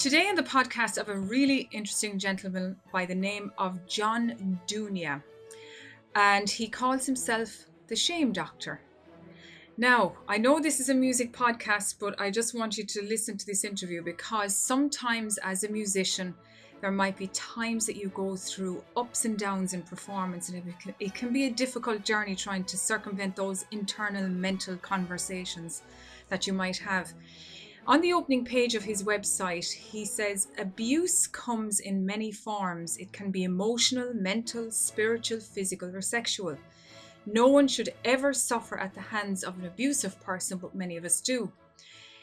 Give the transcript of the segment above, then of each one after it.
Today on the podcast of a really interesting gentleman by the name of John Dunia, and he calls himself the Shame Doctor. Now, I know this is a music podcast, but I just want you to listen to this interview because sometimes as a musician, there might be times that you go through ups and downs in performance, and it can, it can be a difficult journey trying to circumvent those internal mental conversations that you might have. On the opening page of his website, he says abuse comes in many forms. It can be emotional, mental, spiritual, physical, or sexual. No one should ever suffer at the hands of an abusive person, but many of us do.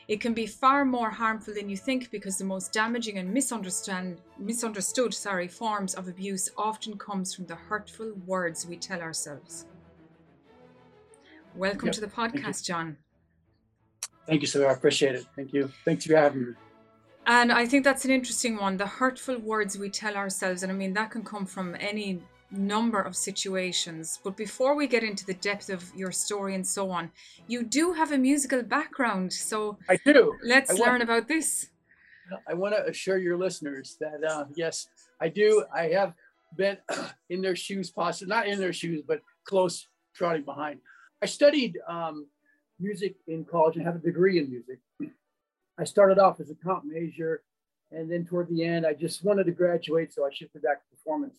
It can be far more harmful than you think because the most damaging and misunderstand, misunderstood sorry, forms of abuse often comes from the hurtful words we tell ourselves. Welcome Yep, to the podcast, John. Thank you, sir. I appreciate it. Thank you. Thanks for having me. And I think that's an interesting one. The hurtful words we tell ourselves. And I mean, that can come from any number of situations. But before we get into the depth of your story and so on, you do have a musical background. So I do. let's I want- learn about this. I want to assure your listeners that uh, yes, I do. I have been in their shoes, possibly not in their shoes, but close, trotting behind. I studied um, music in college and have a degree in music. I started off as a comp major, and then toward the end, I just wanted to graduate, so I shifted back to performance.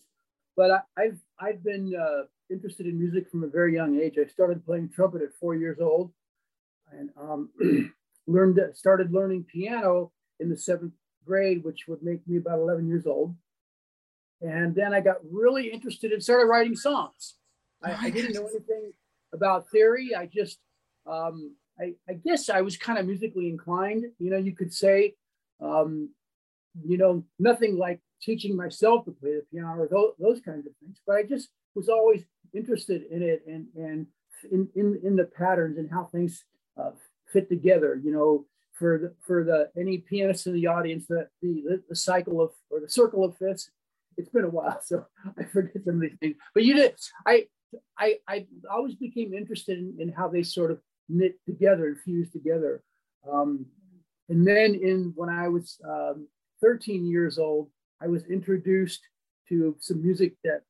But I, I've I've been uh, interested in music from a very young age. I started playing trumpet at four years old, and um, learned started learning piano in the seventh grade, which would make me about 11 years old. And then I got really interested and started writing songs. I, I didn't know anything about theory. I just, um, I, I guess I was kind of musically inclined, you know, you could say, um, you know, nothing like teaching myself to play the piano or those, those kinds of things, but I just was always interested in it and, and in, in, in the patterns and how things uh, fit together, you know, for the, for the any pianist in the audience, the, the the cycle of or the circle of fifths. It's been a while, so I forget some of these things. But you did. I I I always became interested in, in how they sort of knit together and fuse together. Um, and then in when I was um, 13 years old, I was introduced to some music that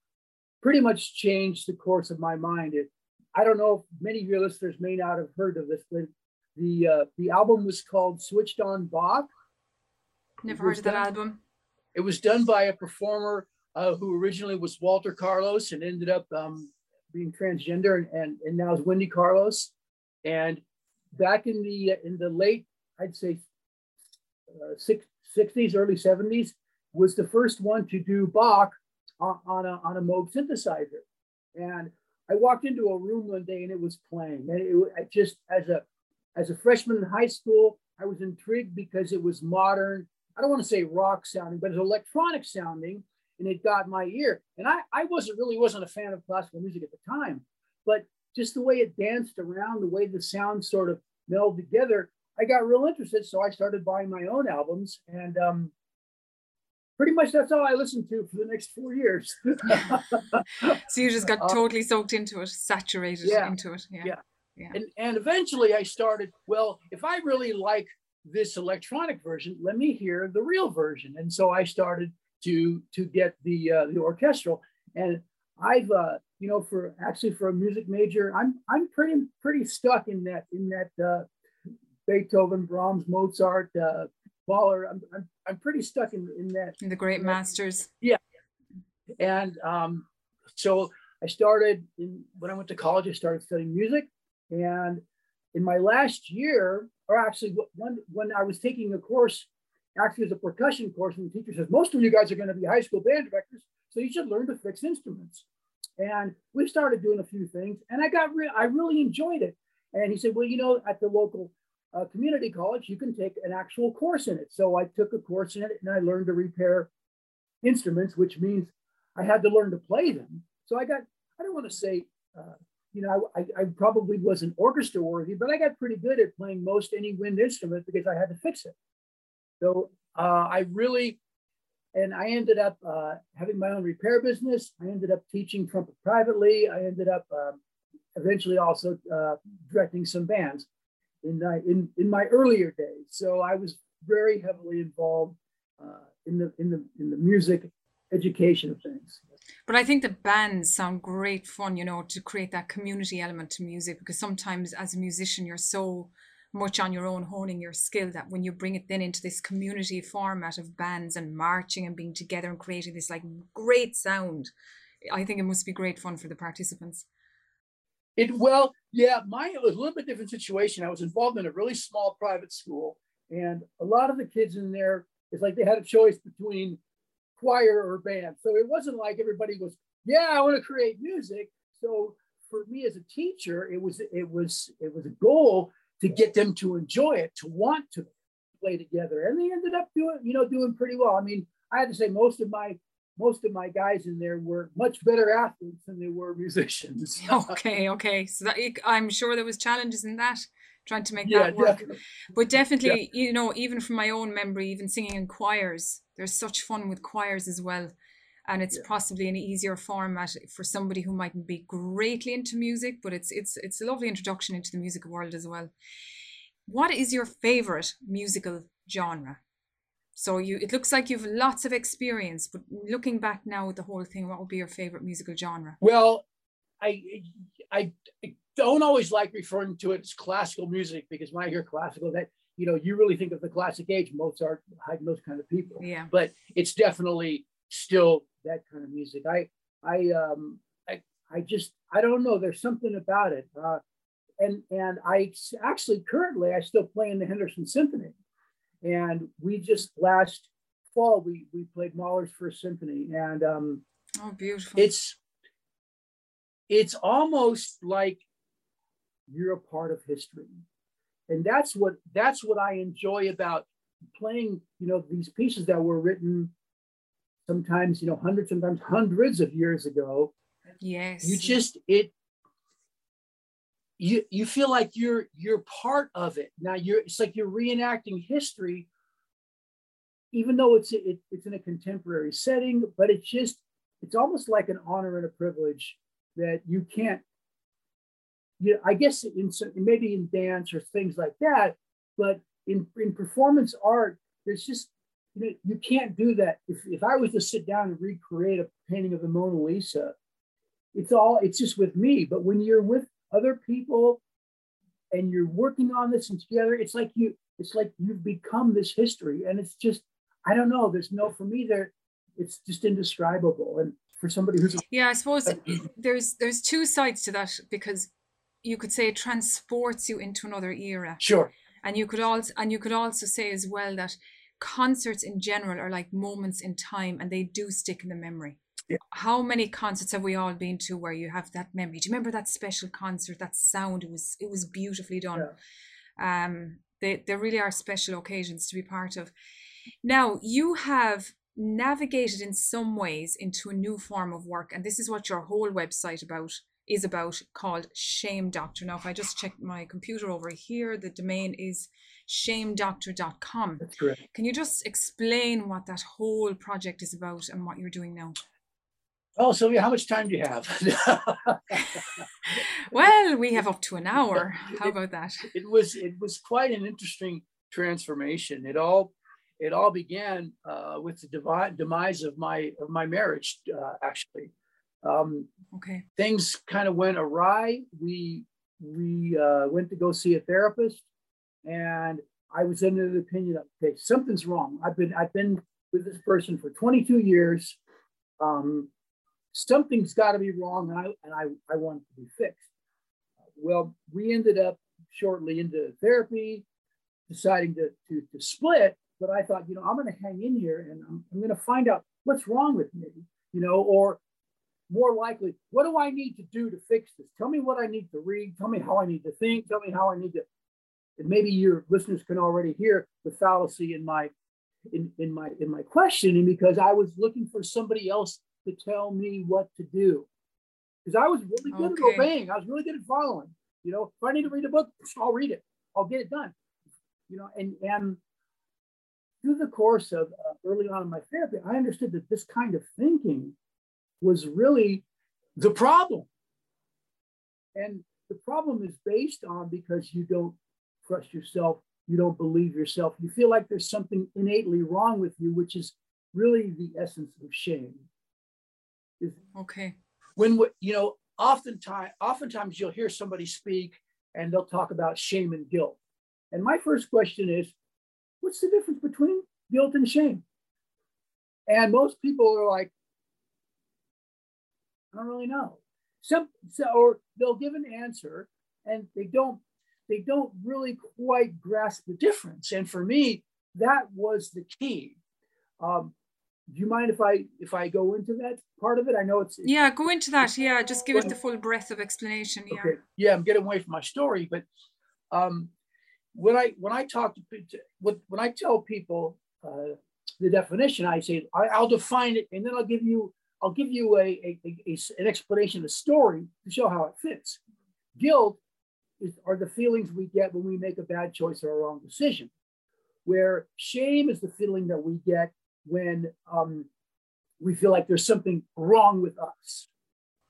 pretty much changed the course of my mind. It, I don't know if many of your listeners may not have heard of this, but the uh, the album was called Switched On Bach. Never heard of that done- album. It was done by a performer uh, who originally was Walter Carlos and ended up um, being transgender, and, and and now is Wendy Carlos. And back in the in the late, I'd say, uh, six, 60s, early 70s, was the first one to do Bach on, on a on a Moog synthesizer. And I walked into a room one day and it was playing, and it, I just as a as a freshman in high school, I was intrigued because it was modern. I don't want to say rock sounding, but it's electronic sounding, and it got my ear. And I, I wasn't really wasn't a fan of classical music at the time, but just the way it danced around, the way the sounds sort of melded together, I got real interested. So I started buying my own albums, and um, pretty much that's all I listened to for the next four years. So you just got Uh, totally soaked into it, saturated Yeah, into it. Yeah. yeah. and and eventually I started. Well, if I really like this electronic version, let me hear the real version. And so I started to to get the uh, the orchestral. And I've uh, you know for actually for a music major, I'm I'm pretty pretty stuck in that in that uh, Beethoven, Brahms, Mozart, uh, Mahler. I'm, I'm I'm pretty stuck in in that And the great masters. Yeah, and um, so I started in, when I went to college, I started studying music. And in my last year, or actually when, when I was taking a course, actually it was a percussion course, and the teacher says, most of you guys are going to be high school band directors, so you should learn to fix instruments. And we started doing a few things, and I got re- I really enjoyed it. And he said, well, you know, at the local uh, community college, you can take an actual course in it. So I took a course in it, and I learned to repair instruments, which means I had to learn to play them. So I got, I don't want to say, uh, you know, I, I probably wasn't orchestra worthy, but I got pretty good at playing most any wind instrument because I had to fix it. So uh, I really, and I ended up uh, having my own repair business. I ended up teaching trumpet privately. I ended up um, eventually also uh, directing some bands in, uh, in, in my earlier days. So I was very heavily involved uh, in the in the in the music education of things. But I think the bands sound great fun, you know, to create that community element to music because sometimes as a musician you're so much on your own honing your skill that when you bring it then into this community format of bands and marching and being together and creating this like great sound i think it must be great fun for the participants. It well yeah mine was a little bit different situation. I was involved in a really small private school and a lot of the kids in there it's like they had a choice between choir or band. So it wasn't like everybody was yeah i want to create music. So for me as a teacher it was it was it was a goal to get them to enjoy it, to want to play together. And they ended up doing, you know, doing pretty well. I mean, I had to say most of my most of my guys in there were much better athletes than they were musicians. okay, okay. So that, I'm sure there was challenges in that trying to make yeah, that work. Definitely. But definitely, yeah. you know, even from my own memory, even singing in choirs, there's such fun with choirs as well and it's yeah. possibly an easier format for somebody who mightn't be greatly into music but it's it's it's a lovely introduction into the music world as well. What is your favorite musical genre? So you it looks like you've lots of experience but looking back now at the whole thing what would be your favorite musical genre? Well i i, I don't always like referring to it as classical music because when i hear classical that you know you really think of the classic age mozart haydn those kind of people. Yeah. But it's definitely still that kind of music. I I um I I just I don't know. There's something about it. Uh, and and I actually currently I still play in the Henderson Symphony, and we just last fall we we played Mahler's First Symphony, and um, oh beautiful. It's it's almost like you're a part of history, and that's what that's what I enjoy about playing. You know these pieces that were written sometimes you know hundreds sometimes hundreds of years ago yes. you just it you you feel like you're you're part of it. Now you're it's like you're reenacting history even though it's it, it's in a contemporary setting but it's just it's almost like an honor and a privilege that you can't you know, i guess in maybe in dance or things like that but in in performance art there's just you, know, you can't do that. If, if I was to sit down and recreate a painting of the Mona Lisa, it's all, it's just with me. But when you're with other people and you're working on this and together, it's like you, it's like you've become this history. And it's just, I don't know, there's no, for me, there, it's just indescribable. And for somebody who's yeah i suppose there's there's two sides to that because you could say it transports you into another era sure and you could also and you could also say as well that concerts in general are like moments in time and they do stick in the memory. Yeah. How many concerts have we all been to where you have that memory? Do you remember that special concert, that sound? It was it was beautifully done. Yeah. Um, they, there really are special occasions to be part of. Now you have navigated in some ways into a new form of work, and this is what your whole website about is about called Shame Doctor. Now, if I just check my computer over here, the domain is shamedoctor.com. That's correct. Can you just explain what that whole project is about and what you're doing now? Oh, Sylvia, how much time do you have? well, we have up to an hour. How about that? It, it was it was quite an interesting transformation. It all it all began uh, with the demise of my of my marriage, uh, actually. Um, okay. Things kind of went awry. We we uh, went to go see a therapist, and I was under the opinion of okay, something's wrong. I've been I've been with this person for 22 years. Um, something's got to be wrong, and I and I I want to be fixed. Well, we ended up shortly into therapy, deciding to to, to split. But I thought, you know, I'm going to hang in here, and I'm, I'm going to find out what's wrong with me, you know, or more likely, what do I need to do to fix this? Tell me what I need to read. Tell me how I need to think. Tell me how I need to. And maybe your listeners can already hear the fallacy in my in, in my in my questioning because I was looking for somebody else to tell me what to do. Because I was really good okay. at obeying. I was really good at following. You know, if I need to read a book, I'll read it. I'll get it done. You know, and and through the course of uh, early on in my therapy, I understood that this kind of thinking was really the problem. And the problem is based on because you don't trust yourself, You don't believe yourself. You feel like there's something innately wrong with you, which is really the essence of shame. Okay. When you know, oftentimes, oftentimes you'll hear somebody speak and they'll talk about shame and guilt. And my first question is, what's the difference between guilt and shame? And most people are like, I don't really know. Some so, or they'll give an answer and they don't they don't really quite grasp the difference. And for me, that was the key. Um, do you mind if I if I go into that part of it? I know it's, it's yeah, go into that. Yeah, just give it the full breadth of explanation. Yeah. Okay. Yeah, I'm getting away from my story, but um, when I when I talk to when I tell people uh, the definition, I say I, will define it, and then I'll give you I'll give you a, a, a, an explanation, a story to show how it fits. Guilt is, are the feelings we get when we make a bad choice or a wrong decision, where shame is the feeling that we get when um, we feel like there's something wrong with us.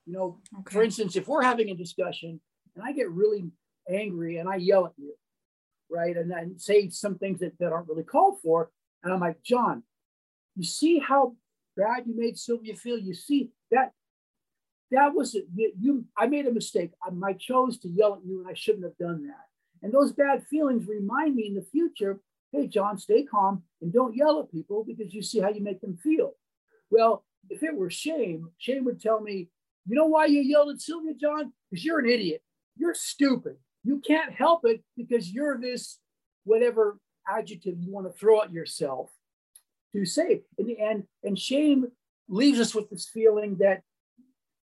You know, okay. for instance, if we're having a discussion and I get really angry and I yell at you, right, and then say some things that, that aren't really called for, and I'm like, John, you see how bad you made Sylvia feel? You see that that was you. I made a mistake. I, I chose to yell at you, and I shouldn't have done that. And those bad feelings remind me in the future hey, John, stay calm and don't yell at people because you see how you make them feel. Well, if it were shame, shame would tell me, you know why you yelled at Sylvia, John? Because you're an idiot. You're stupid. You can't help it because you're this whatever adjective you want to throw at yourself to say. And, and, and shame leaves us with this feeling that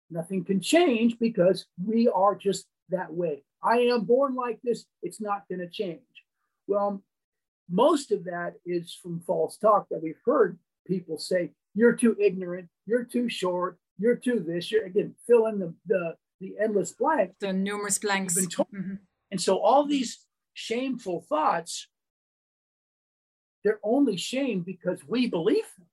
nothing can change because we are just that way. I am born like this. It's not going to change. Well, most of that is from false talk that we've heard people say, you're too ignorant, you're too short, you're too this, you're again, fill in the, the, the endless blank. The numerous blanks. Told. Mm-hmm. And so all these shameful thoughts, they're only shame because we believe them.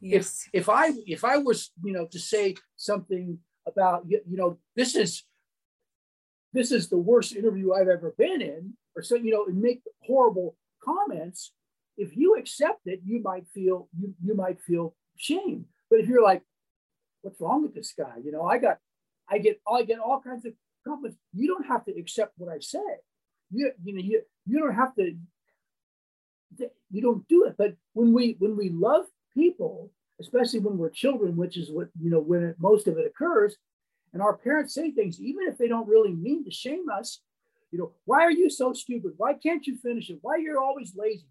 Yes. If if I if I was you know to say something about you, you know this is this is the worst interview I've ever been in, or so you know, and make horrible comments, if you accept it, you might feel you you might feel shame. But if you're like, what's wrong with this guy? You know, I got I get I get all kinds of compliments. You don't have to accept what I say. You you know you you don't have to you don't do it. But when we when we love people, especially when we're children, which is what you know when it, most of it occurs, and our parents say things, even if they don't really mean to shame us, you know, why are you so stupid? Why can't you finish it? Why you're always lazy?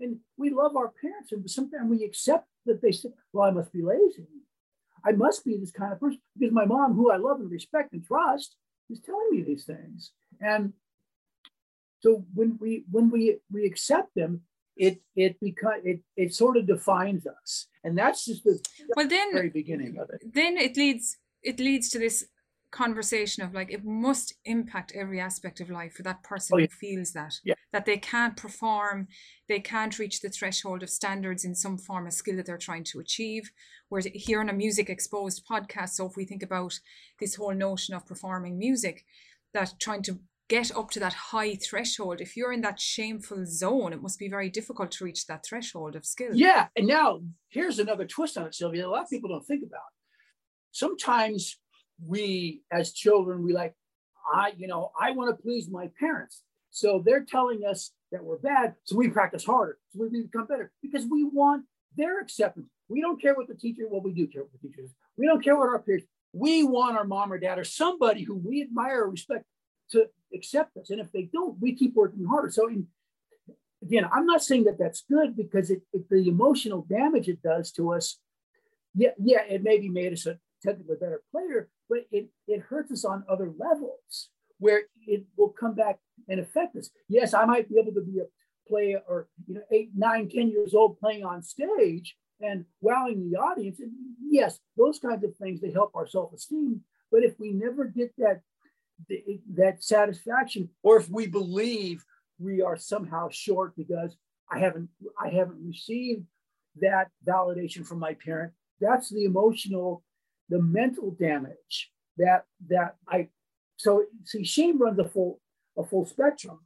And we love our parents, and sometimes we accept that they say, well, I must be lazy. I must be this kind of person because my mom, who I love and respect and trust, is telling me these things. And so when we when we we accept them, it it because it it sort of defines us, and that's just the well then very beginning of it. Then it leads it leads to this conversation of like it must impact every aspect of life for that person oh, yeah. who feels that yeah. that they can't perform they can't reach the threshold of standards in some form of skill that they're trying to achieve we're here on a music exposed podcast so if we think about this whole notion of performing music that trying to get up to that high threshold. If you're in that shameful zone it must be very difficult to reach that threshold of skill. Yeah and now here's another twist on it sylvia a lot of people don't think about. Sometimes we as children we like i you know i want to please my parents. So they're telling us that we're bad so we practice harder so we become better because we want their acceptance. We don't care what the teacher well we do care what the teacher is we don't care what our peers we want our mom or dad or somebody who we admire or respect to accept us and if they don't we keep working harder so in, again i'm not saying that that's good because it, it, the emotional damage it does to us yeah yeah it maybe made us a technically better player but it, it hurts us on other levels where it will come back and affect us. Yes, I might be able to be a player or you know eight, nine, ten years old playing on stage and wowing the audience. And yes, those kinds of things they help our self-esteem. But if we never get that that satisfaction, or if we believe we are somehow short because I haven't I haven't received that validation from my parent, that's the emotional the mental damage that that I so see shame runs a full a full spectrum.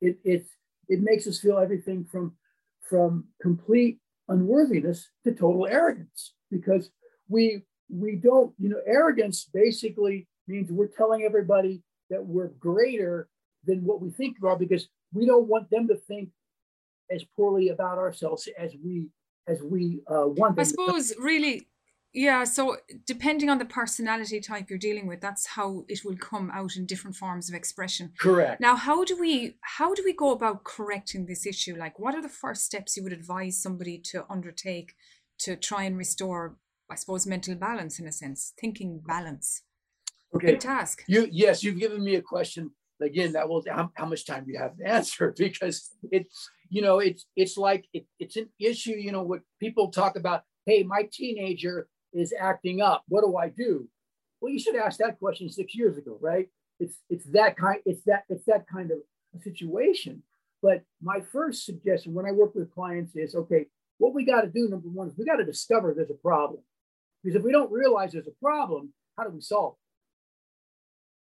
it it it makes us feel everything from from complete unworthiness to total arrogance because we we don't you know arrogance basically means we're telling everybody that we're greater than what we think we are because we don't want them to think as poorly about ourselves as we as we uh, want. I suppose really yeah, so depending on the personality type you're dealing with, that's how it will come out in different forms of expression. Correct. Now, how do we how do we go about correcting this issue? Like, what are the first steps you would advise somebody to undertake to try and restore, I suppose, mental balance in a sense, thinking balance? Okay. Good task. You yes, you've given me a question again. That will how, how much time you have to answer? Because it's you know it's it's like it, it's an issue. You know what people talk about. Hey, my teenager is acting up. What do I do? Well, you should ask that question six years ago, right? It's it's that kind it's that it's that kind of situation. But my first suggestion when I work with clients is okay, what we got to do, number one, is we got to discover there's a problem. Because if we don't realize there's a problem, how do we solve it?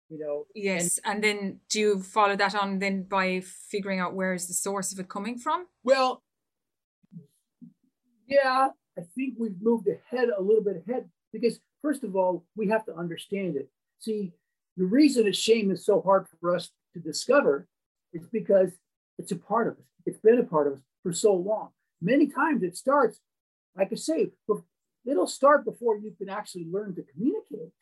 You know? Yes. And, and then do you follow that on then by figuring out where is the source of it coming from? Well, yeah, I think we've moved ahead a little bit ahead because, first of all, we have to understand it. See, the reason that shame is so hard for us to discover is because it's a part of us. It's been a part of us for so long. Many times it starts, like I say, it'll start before you can actually learn to communicate.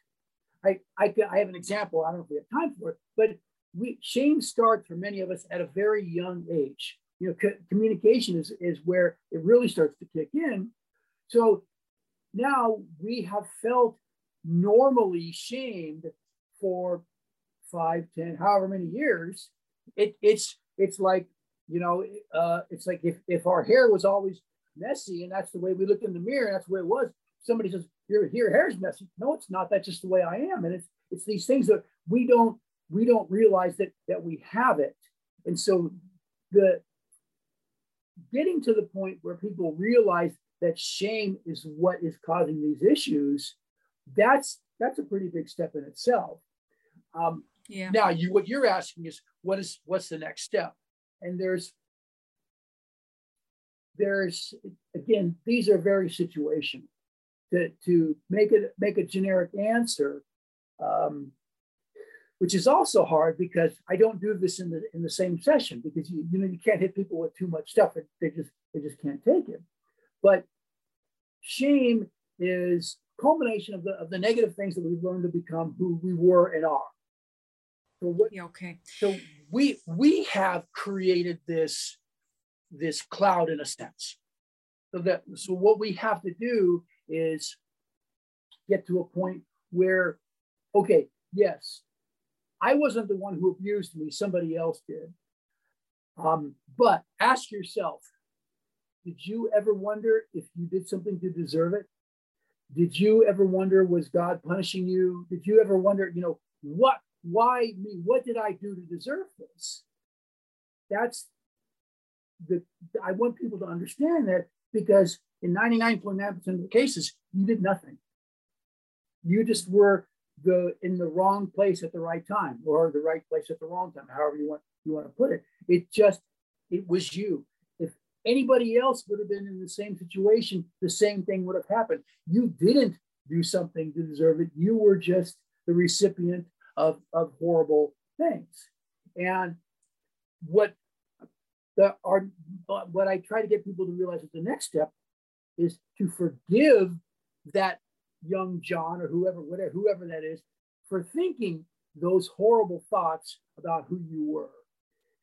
I, I, I have an example. I don't know if we have time for it, but we, shame starts for many of us at a very young age. You know, co- communication is, is where it really starts to kick in. So now we have felt normally shamed for five, ten, however many years. It, it's it's like you know, uh, it's like if if our hair was always messy and that's the way we looked in the mirror, that's the way it was. Somebody says your your is messy. No, it's not. That's just the way I am. And it's it's these things that we don't we don't realize that that we have it. And so the getting to the point where people realize that shame is what is causing these issues, that's that's a pretty big step in itself. Um, yeah. Now, you what you're asking is what is what's the next step? And there's there's again these are very situational. To, to make it make a generic answer, um, which is also hard because I don't do this in the in the same session because you you know you can't hit people with too much stuff. They just they just can't take it. But shame is culmination of the of the negative things that we've learned to become who we were and are. So what, yeah, okay. So we we have created this this cloud in a sense. So that so what we have to do is get to a point where, okay, yes, I wasn't the one who abused me, somebody else did. Um, but ask yourself, did you ever wonder if you did something to deserve it? Did you ever wonder, was God punishing you? Did you ever wonder, you know, what, why me? What did I do to deserve this? That's the, I want people to understand that because in 99.9% of the cases, you did nothing. You just were the in the wrong place at the right time or the right place at the wrong time, however you want you want to put it. It just it was you If anybody else would have been in the same situation, the same thing would have happened. You didn't do something to deserve it. You were just the recipient of, of horrible things. And what the our, what I try to get people to realize is the next step is to forgive that young John or whoever, whatever, whoever that is, for thinking those horrible thoughts about who you were.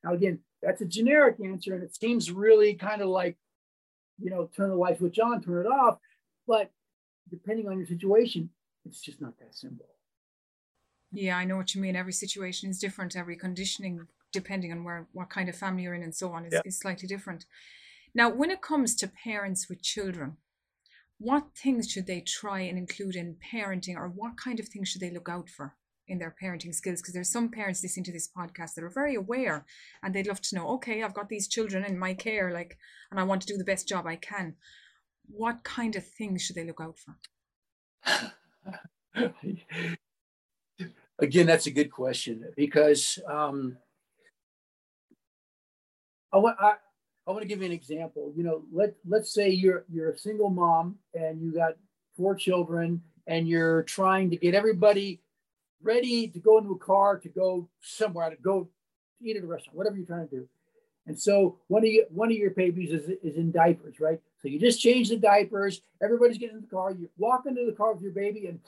Now, again, that's a generic answer, and it seems really kind of like, you know, turn the light switch on, turn it off. But depending on your situation, it's just not that simple. Yeah, I know what you mean. Every situation is different. Every conditioning, depending on where what kind of family you're in and so on, is, yeah. is slightly different. Now, when it comes to parents with children, what things should they try and include in parenting, or what kind of things should they look out for? in their parenting skills because there's some parents listening to this podcast that are very aware and they'd love to know okay i've got these children in my care like and i want to do the best job i can what kind of things should they look out for again that's a good question because um, I want I, I want to give you an example. You know, let let's say you're you're a single mom and you got four children and you're trying to get everybody ready to go into a car to go somewhere to go eat at a restaurant, whatever you're trying to do. And so one of you, one of your babies is, is in diapers, right? So you just change the diapers. Everybody's getting in the car. You walk into the car with your baby, and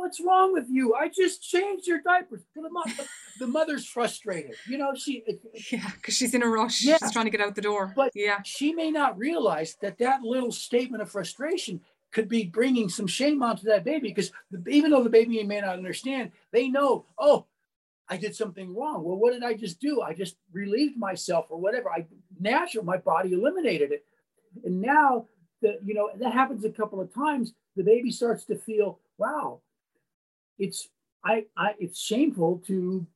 what's wrong with you? I just changed your diapers. The, the mother's frustrated. You know, she yeah, because she's in a rush. Yeah. She's trying to get out the door. But yeah, she may not realize that that little statement of frustration could be bringing some shame onto that baby because even though the baby may not understand, they know, oh, I did something wrong. Well, what did I just do? I just relieved myself or whatever. I natural, my body eliminated it. And now that you know that happens a couple of times, the baby starts to feel, wow, it's I, I it's shameful to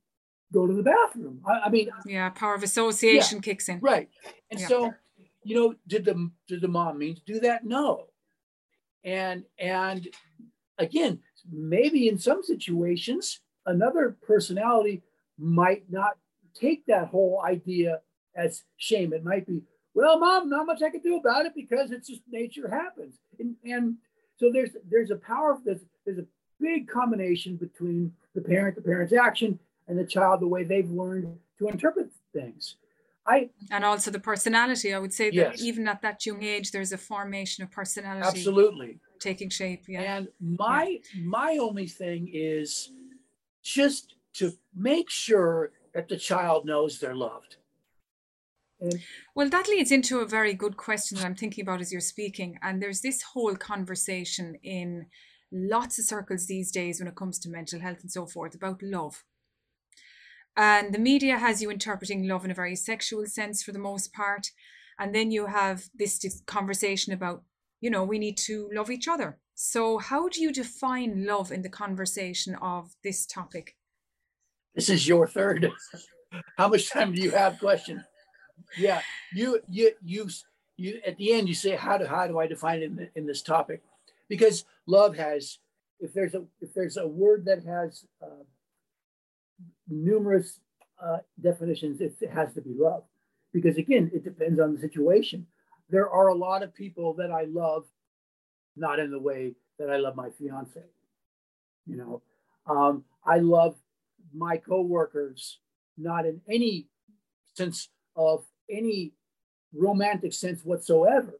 go to the bathroom. I, I mean, yeah, power of association yeah, kicks in. Right. And yeah. so, you know, did the did the mom mean to do that? No. And and again, maybe in some situations another personality might not take that whole idea as shame. It might be, well, mom, not much I can do about it because it's just nature happens. And, and so there's there's a power there's there's a big combination between the parent, the parent's action, and the child, the way they've learned to interpret things. I and also the personality. I would say that yes. even at that young age, there's a formation of personality. Absolutely taking shape. Yeah. And my yeah. my only thing is just to make sure that the child knows they're loved. And well, that leads into a very good question that I'm thinking about as you're speaking. And there's this whole conversation in lots of circles these days when it comes to mental health and so forth about love. And the media has you interpreting love in a very sexual sense for the most part. And then you have this conversation about, you know, we need to love each other. So, how do you define love in the conversation of this topic? This is your third. how much time do you have? Question. Yeah, you you you you at the end you say how do how do I define it in, in this topic? Because love has if there's a if there's a word that has uh, numerous uh, definitions, it, it has to be love. Because again, it depends on the situation. There are a lot of people that I love not in the way that I love my fiance. You know, um, I love my coworkers, not in any sense of any romantic sense whatsoever.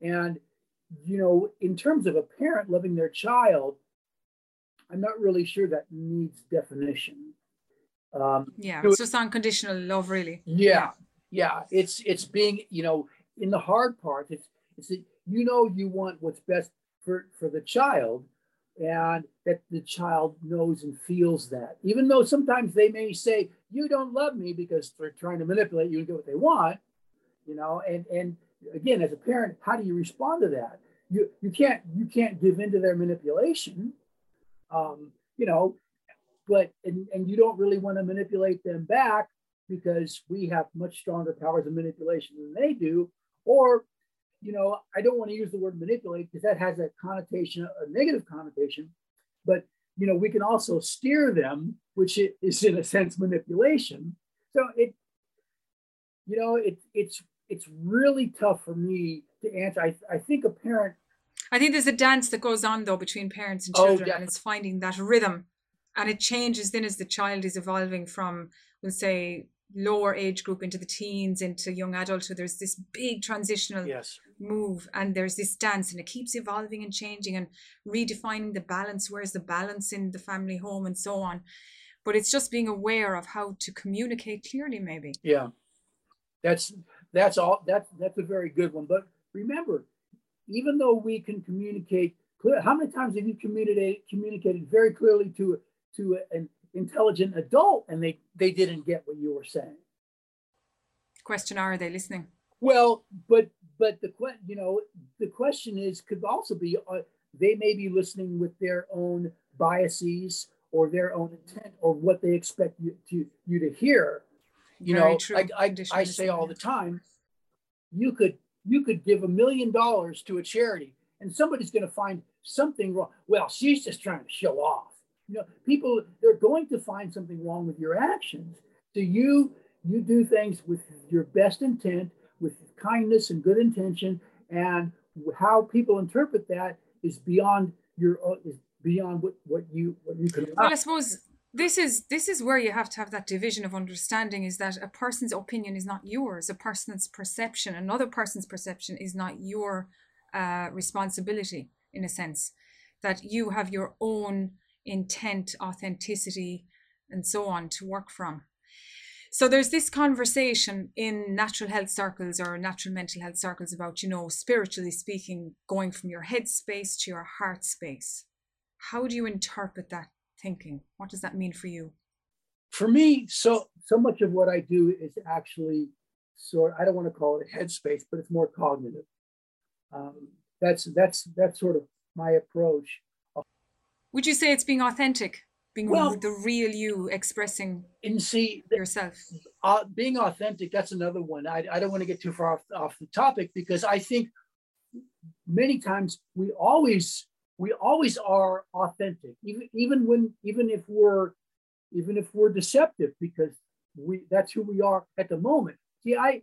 And, you know, in terms of a parent loving their child, I'm not really sure that needs definition. Um, yeah, it's just unconditional love, really. Yeah, yeah. It's it's being, you know, in the hard part. It's it's you know you want what's best for, for the child and that the child knows and feels that even though sometimes they may say you don't love me because they're trying to manipulate you and get what they want you know and and again as a parent how do you respond to that you you can't you can't give into their manipulation um you know but and, and you don't really want to manipulate them back because we have much stronger powers of manipulation than they do or you know, I don't want to use the word manipulate because that has a connotation, a negative connotation. But you know, we can also steer them, which is in a sense manipulation. So it, you know, it, it's it's really tough for me to answer. I, I think a parent. I think there's a dance that goes on though between parents and oh, children, oh, and it's finding that rhythm, and it changes then as the child is evolving from, we'll say, lower age group into the teens into young adulthood there's this big transitional yes. move and there's this dance and it keeps evolving and changing and redefining the balance where's the balance in the family home and so on but it's just being aware of how to communicate clearly maybe yeah that's that's all that's that's a very good one. But remember even though we can communicate clear how many times have you communicated communicated very clearly to to an intelligent adult and they they didn't get what you were saying? Question are they listening? Well but but the question you know the question is could also be uh, they may be listening with their own biases or their own intent or what they expect you to you to hear you Very know like I, I say all the time you could you could give a million dollars to a charity and somebody's going to find something wrong well she's just trying to show off you know, people they're going to find something wrong with your actions. So you you do things with your best intent, with kindness and good intention, and how people interpret that is beyond your is beyond what, what you what you can. Well, I suppose this is this is where you have to have that division of understanding is that a person's opinion is not yours. A person's perception another person's perception is not your uh, responsibility in a sense. That you have your own intent authenticity and so on to work from. So there's this conversation in natural health circles or natural mental health circles about you know spiritually speaking going from your head space to your heart space. How do you interpret that thinking? What does that mean for you? For me, so so much of what I do is actually sort. I don't want to call it headspace, but it's more cognitive. Um, that's that's that's sort of my approach. Would you say it's being authentic, being well, the real you, expressing and see yourself? Uh, being authentic. That's another one. I, I don't want to get too far off, off the topic because I think many times we always we always are authentic, even even when even if we're even if we're deceptive, because we that's who we are at the moment. See, I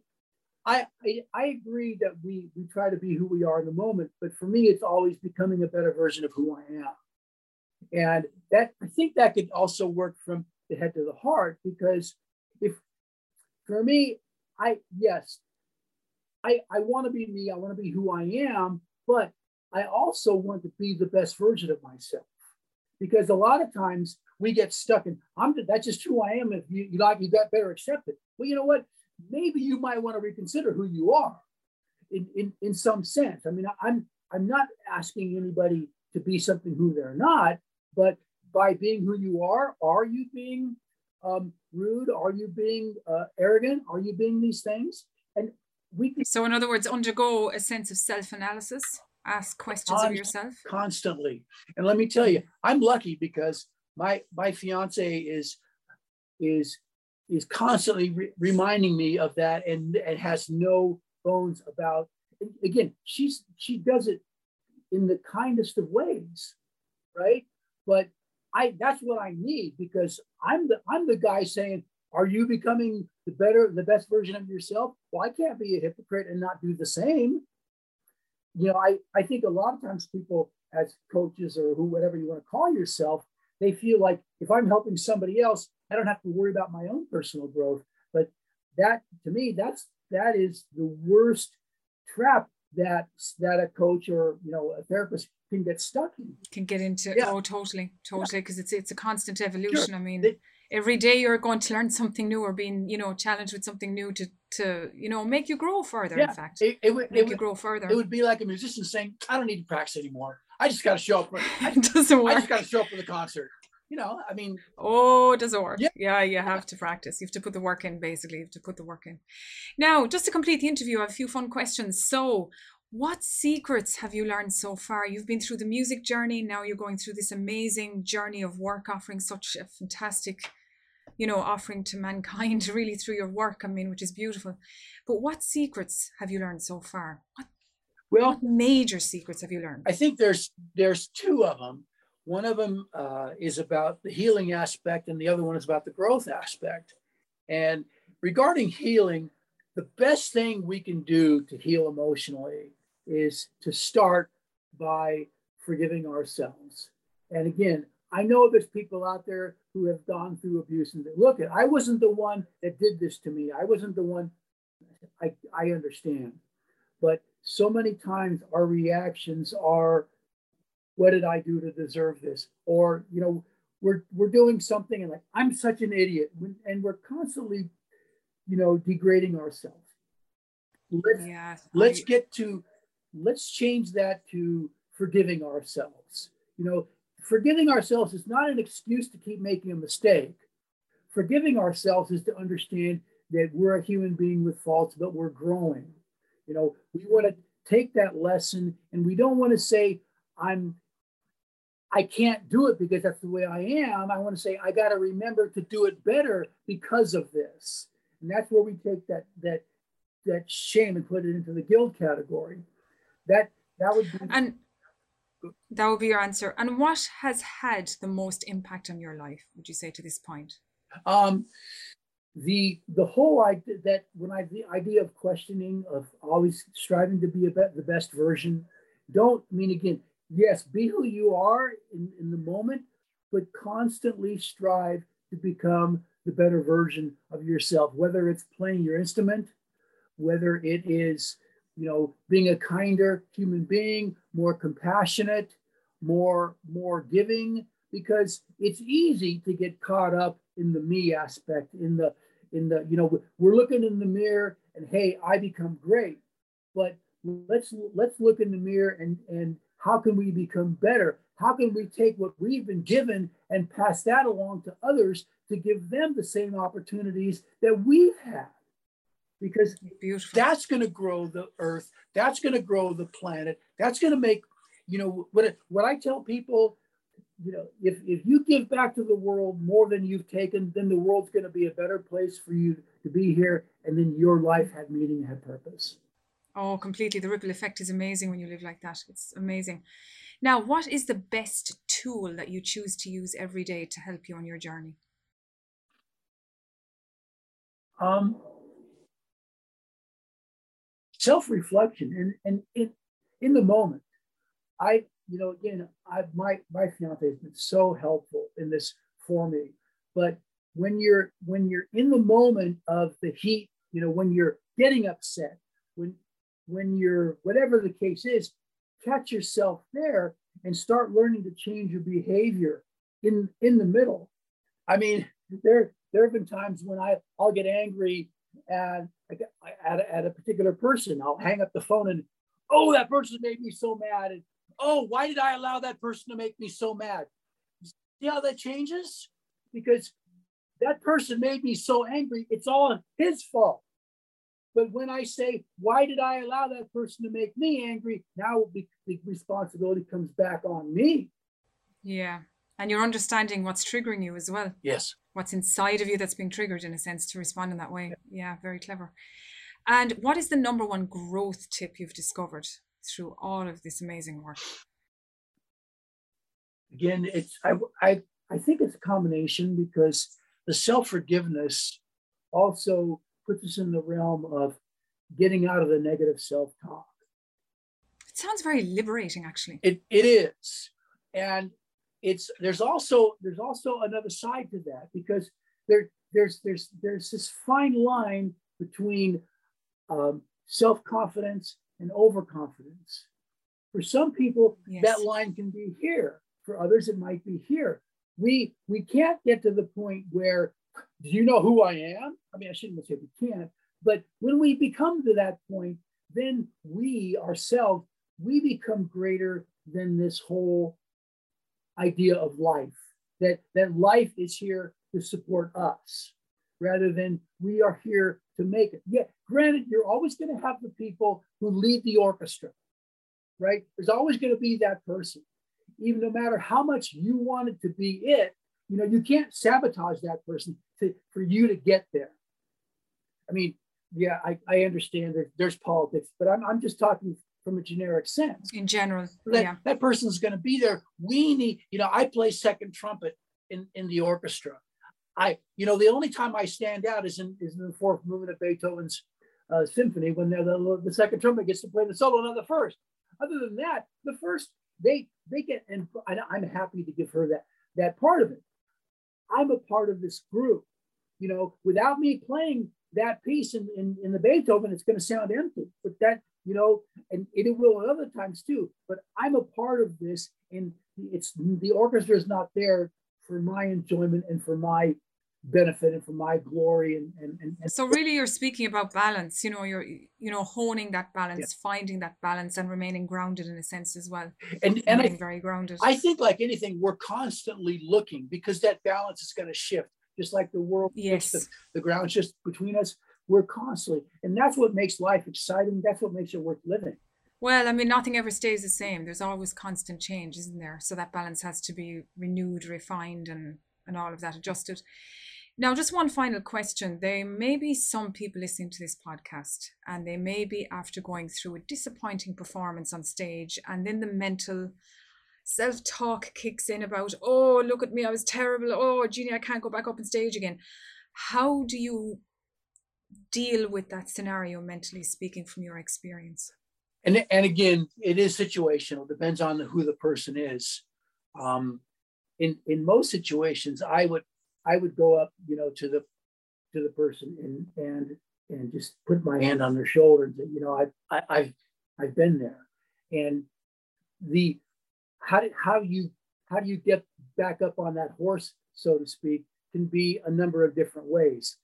I, I, agree that we, we try to be who we are in the moment, but for me, it's always becoming a better version of who I am. And that I think that could also work from the head to the heart because if for me, I yes, I, I want to be me, I want to be who I am, but I also want to be the best version of myself because a lot of times we get stuck in I'm that's just who I am. If you, you like, you got better accept it. Well, you know what? Maybe you might want to reconsider who you are in, in, in some sense. I mean, I'm I'm not asking anybody to be something who they're not, but by being who you are, are you being um, rude? Are you being uh, arrogant? Are you being these things? And we can- so, in other words, undergo a sense of self-analysis ask questions of yourself? constantly. And let me tell you i'm lucky because my my fiance is is is constantly re- reminding me of that and and has no bones about again she's she does it in the kindest of ways right? But i that's what i need because i'm the i'm the guy saying are you becoming the better the best version of yourself? Well i can't be a hypocrite and not do the same you know, I, I think a lot of times people as coaches or who, whatever you want to call yourself, they feel like if I'm helping somebody else, I don't have to worry about my own personal growth. But that to me, that's that is the worst trap that that a coach or you know a therapist can get stuck in. Can get into yeah. oh totally, totally, because yeah. it's it's a constant evolution. Sure. I mean, they, every day you're going to learn something new or being you know challenged with something new to to you know make you grow further yeah, in fact. it, it would make it would, you grow further. it would be like a musician saying i don't need to practice anymore. I just got to show up for, I, it doesn't work i just got to show up for the concert. You know i mean oh it doesn't work. Yeah. yeah you have to practice. You have to put the work in basically. You have to put the work in. Now just to complete the interview i have a few fun questions. So what secrets have you learned so far? You've been through the music journey, now you're going through this amazing journey of work, offering such a fantastic you know, offering to mankind really through your work. I mean, which is beautiful. But what secrets have you learned so far? What well, what major secrets have you learned? I think there's there's two of them. One of them uh, is about the healing aspect, and the other one is about the growth aspect. And regarding healing, the best thing we can do to heal emotionally is to start by forgiving ourselves. And again, I know there's people out there who have gone through abuse and look at I wasn't the one that did this to me. I wasn't the one I, I understand. But so many times our reactions are, what did I do to deserve this? Or, you know, we're we're doing something and like I'm such an idiot. And we're constantly, you know, degrading ourselves. Let's yeah, let's get to let's change that to forgiving ourselves. You know, forgiving ourselves is not an excuse to keep making a mistake. Forgiving ourselves is to understand that we're a human being with faults, but we're growing. You know, we want to take that lesson and we don't want to say, I'm I can't do it because that's the way I am. I want to say I got to remember to do it better because of this. And that's where we take that that that shame and put it into the guilt category. That that would be and that would be your answer. And what has had the most impact on your life, would you say, to this point? Um, the the whole idea that when I the idea of questioning of always striving to be a be, the best version, don't mean again. Yes, be who you are in, in the moment, but constantly strive to become the better version of yourself. Whether it's playing your instrument, whether it is you know being a kinder human being, more compassionate, more more giving, because it's easy to get caught up in the me aspect in the in the you know we're looking in the mirror and hey i become great. But let's let's look in the mirror and and how can we become better? How can we take what we've been given and pass that along to others to give them the same opportunities that we've had because Beautiful. that's going to grow the earth that's going to grow the planet that's going to make you know what what i tell people you know, if, if you give back to the world more than you've taken, then the world's going to be a better place for you to be here. And then your life had meaning, had purpose. Oh, completely. The ripple effect is amazing when you live like that. It's amazing. Now, what is the best tool that you choose to use every day to help you on your journey? Um, self-reflection and, and in, in the moment. I you know, again, I my my fiance has been so helpful in this for me. But when you're when you're in the moment of the heat, you know, when you're getting upset, when when you're whatever the case is, catch yourself there and start learning to change your behavior in in the middle. I mean, there there have been times when I I'll get angry and at, at a particular person, I'll hang up the phone and oh that person made me so mad and oh, why did I allow that person to make me so mad? See how that changes? Because that person made me so angry, it's all his fault. But when I say, why did I allow that person to make me angry? Now the responsibility comes back on me. Yeah. And you're understanding what's triggering you as well. Yes. What's inside of you that's being triggered in a sense to respond in that way. Yeah, very clever. And what is the number one growth tip you've discovered through all of this amazing work? Again, it's I I, I think it's a combination because the self-forgiveness also puts us in the realm of getting out of the negative self-talk. It sounds very liberating actually. It it is. And it's there's also there's also another side to that because there there's there's there's this fine line between um, self-confidence and overconfidence. For some people, yes. that line can be here. For others, it might be here. We we can't get to the point where, do you know who I am? I mean, I shouldn't say we can't, but when we become to that point, then we ourselves we become greater than this whole idea of life. That that life is here to support us, rather than we are here to make it. Yeah, granted, you're always going to have the people who lead the orchestra, right? There's always going to be that person. Even no matter how much you want it to be it, you know, you can't sabotage that person to, for you to get there. I mean, yeah, I, I understand that there's politics, but I'm, I'm just talking from a generic sense. In general, that, yeah. that person's going to be there. We need, you know, I play second trumpet in, in the orchestra. I, you know, the only time I stand out is in, is in the fourth movement of Beethoven's uh, symphony when the, the second trumpet gets to play the solo, not the first. Other than that, the first they they get, and I'm happy to give her that that part of it. I'm a part of this group. You know, without me playing that piece in, in, in the Beethoven, it's going to sound empty. But that, you know, and it will at other times too. But I'm a part of this, and it's the orchestra is not there for my enjoyment and for my benefit and for my glory and, and, and, so really you're speaking about balance you know you're you know honing that balance yeah. finding that balance and remaining grounded in a sense as well and and I, very grounded i think like anything we're constantly looking because that balance is going to shift just like the world yes the, the ground just between us we're constantly and that's what makes life exciting that's what makes it worth living well, I mean, nothing ever stays the same. There's always constant change, isn't there? So that balance has to be renewed, refined, and and all of that adjusted. Now, just one final question. There may be some people listening to this podcast, and they may be after going through a disappointing performance on stage, and then the mental self talk kicks in about, oh, look at me, I was terrible. Oh, Jeannie, I can't go back up on stage again. how do you deal with that scenario mentally speaking from your experience? And, and again, it is situational, depends on who the person is. Um, in, in most situations, I would I would go up, you know, to the to the person and and and just put my hand on their shoulder and say, you know, I, I I've I've been there. And the how do, how you how do you get back up on that horse, so to speak, can be a number of different ways.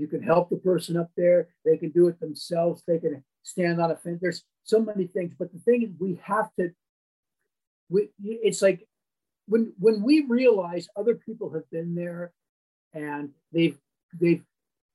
You can help the person up there. They can do it themselves. They can stand on a fence. There's so many things. But the thing is, we have to. We, it's like when when we realize other people have been there, and they've they've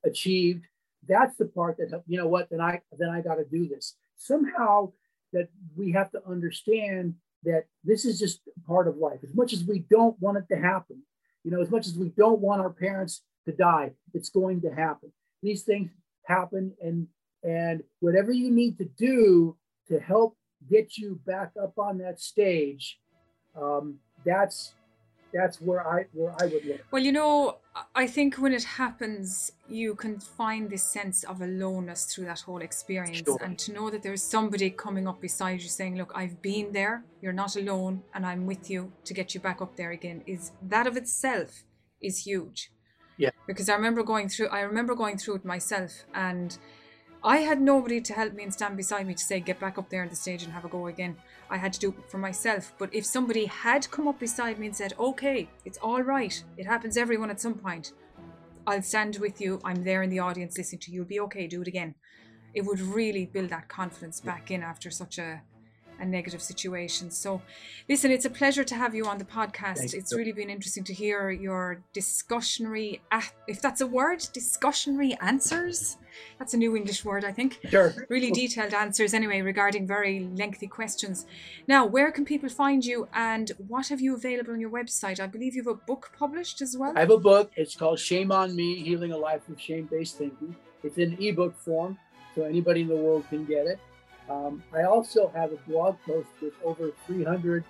achieved. That's the part that you know what. Then I then I got to do this somehow. That we have to understand that this is just part of life. As much as we don't want it to happen, you know, as much as we don't want our parents to die, it's going to happen. These things happen, and and whatever you need to do to help get you back up on that stage, um, that's that's where I where I would look. Well, you know, I think when it happens, you can find this sense of aloneness through that whole experience, Sure. and to know that there's somebody coming up beside you saying, "Look, I've been there. You're not alone, and I'm with you to get you back up there again." Is that of itself is huge. Yeah. Because I remember going through. I remember going through it myself, and I had nobody to help me and stand beside me to say, "Get back up there on the stage and have a go again." I had to do it for myself. But if somebody had come up beside me and said, okay, it's all right, it happens everyone at some point, I'll stand with you, I'm there in the audience listening to you, you'll be okay, do it again. It would really build that confidence back in after such a, a negative situation. So, listen, it's a pleasure to have you on the podcast. Thank It's really been interesting to hear your discussionary, if that's a word, discussionary answers. That's a new English word, I think Sure. really detailed answers anyway regarding very lengthy questions. Now, where can people find you and what have you available on your website? I believe you have a book published as well. I have a book. It's called Shame on Me Healing a Life of Shame Based Thinking. It's in ebook form, so anybody in the world can get it. Um, I also have a blog post with over 300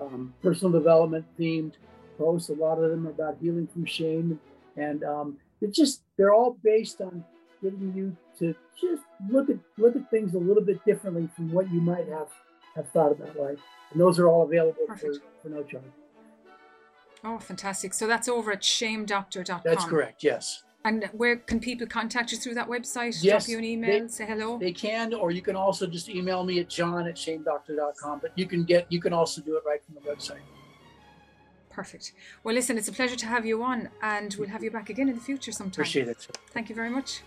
um, personal development themed posts. A lot of them are about healing from shame. And um, it's just, they're all based on getting you to just look at look at things a little bit differently from what you might have have thought about life. And those are all available for, for no charge. Oh, fantastic. So that's over at shamedoctor.com. That's correct, yes. And where can people contact you through that website? Yes, Drop you an email, they- say hello? They can, or you can also just email me at john at shamedoctor.com. But you can get, you can also do it right from the website. Perfect. Well, listen, it's a pleasure to have you on and we'll have you back again in the future sometime. Appreciate it. Thank you very much.